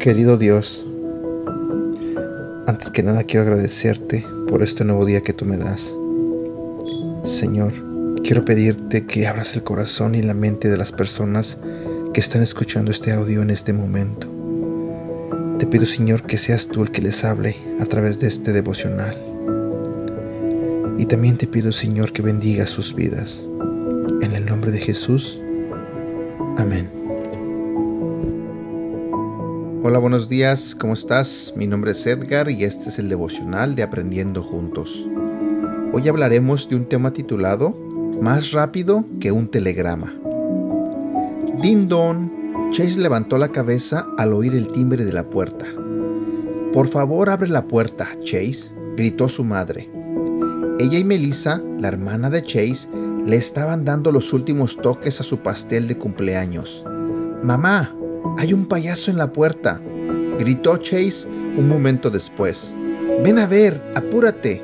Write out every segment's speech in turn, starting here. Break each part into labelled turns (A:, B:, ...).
A: Querido Dios, antes que nada quiero agradecerte por este nuevo día que tú me das. Señor, quiero pedirte que abras el corazón y la mente de las personas que están escuchando este audio en este momento. Te pido, Señor, que seas tú el que les hable a través de este devocional. Y también te pido, Señor, que bendiga sus vidas. En el nombre de Jesús. Amén. Hola, buenos días, ¿cómo estás? Mi nombre es Edgar y este es el devocional de Aprendiendo Juntos. Hoy hablaremos de un tema titulado Más rápido que un telegrama. Din don, Chase levantó la cabeza al oír el timbre de la puerta. Por favor, abre la puerta, Chase, gritó su madre. Ella y Melissa, la hermana de Chase, le estaban dando los últimos toques a su pastel de cumpleaños. Mamá, hay un payaso en la puerta, gritó Chase un momento después. Ven a ver, apúrate.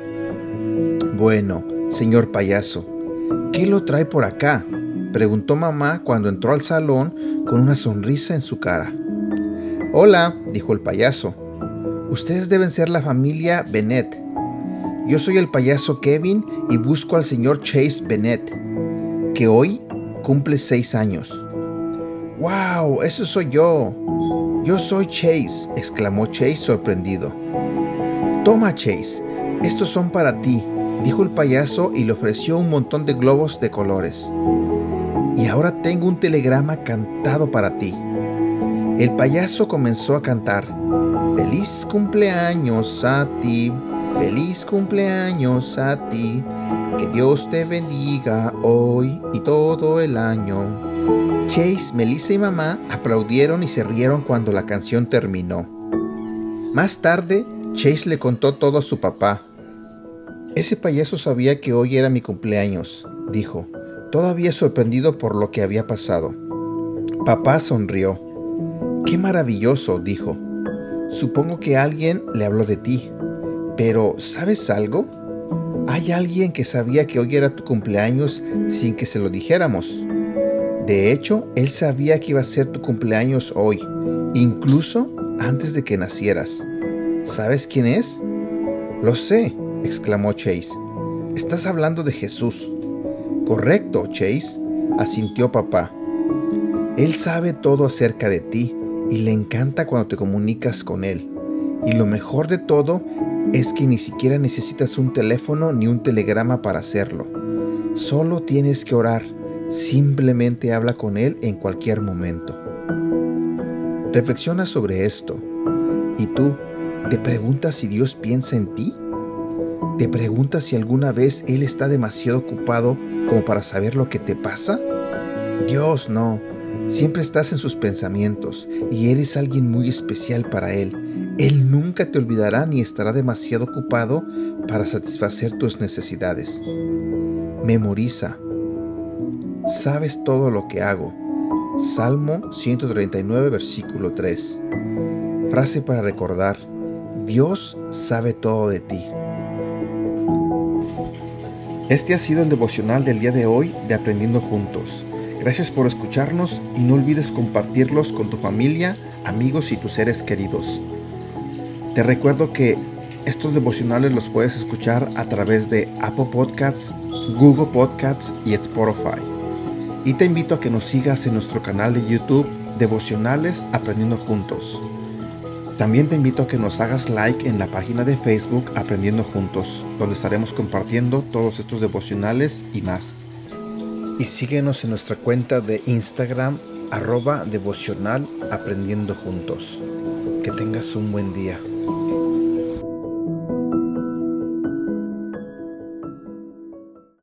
A: Bueno, señor payaso, ¿qué lo trae por acá? Preguntó mamá cuando entró al salón con una sonrisa en su cara. Hola, dijo el payaso. Ustedes deben ser la familia Bennett. Yo soy el payaso Kevin y busco al señor Chase Bennett, que hoy cumple seis años. ¡Wow! Eso soy yo. Yo soy Chase, exclamó Chase sorprendido. Toma, Chase, estos son para ti, dijo el payaso y le ofreció un montón de globos de colores. Y ahora tengo un telegrama cantado para ti. El payaso comenzó a cantar. Feliz cumpleaños a ti, feliz cumpleaños a ti, que Dios te bendiga hoy y todo el año. Chase, Melissa y mamá aplaudieron y se rieron cuando la canción terminó. Más tarde, Chase le contó todo a su papá. Ese payaso sabía que hoy era mi cumpleaños, dijo, todavía sorprendido por lo que había pasado. Papá sonrió. Qué maravilloso, dijo. Supongo que alguien le habló de ti. Pero, ¿sabes algo? Hay alguien que sabía que hoy era tu cumpleaños sin que se lo dijéramos. De hecho, él sabía que iba a ser tu cumpleaños hoy, incluso antes de que nacieras. ¿Sabes quién es? Lo sé, exclamó Chase. Estás hablando de Jesús. Correcto, Chase, asintió papá. Él sabe todo acerca de ti y le encanta cuando te comunicas con él. Y lo mejor de todo es que ni siquiera necesitas un teléfono ni un telegrama para hacerlo. Solo tienes que orar Simplemente habla con Él en cualquier momento. Reflexiona sobre esto. ¿Y tú te preguntas si Dios piensa en ti? ¿Te preguntas si alguna vez Él está demasiado ocupado como para saber lo que te pasa? Dios no. Siempre estás en sus pensamientos y eres alguien muy especial para Él. Él nunca te olvidará ni estará demasiado ocupado para satisfacer tus necesidades. Memoriza sabes todo lo que hago. Salmo 139, versículo 3. Frase para recordar, Dios sabe todo de ti. Este ha sido el devocional del día de hoy de Aprendiendo Juntos. Gracias por escucharnos y no olvides compartirlos con tu familia, amigos y tus seres queridos. Te recuerdo que estos devocionales los puedes escuchar a través de Apple Podcasts, Google Podcasts y Spotify y te invito a que nos sigas en nuestro canal de YouTube Devocionales Aprendiendo Juntos. También te invito a que nos hagas like en la página de Facebook Aprendiendo Juntos, donde estaremos compartiendo todos estos devocionales y más. Y síguenos en nuestra cuenta de Instagram arroba devocional aprendiendo juntos. Que tengas un buen día.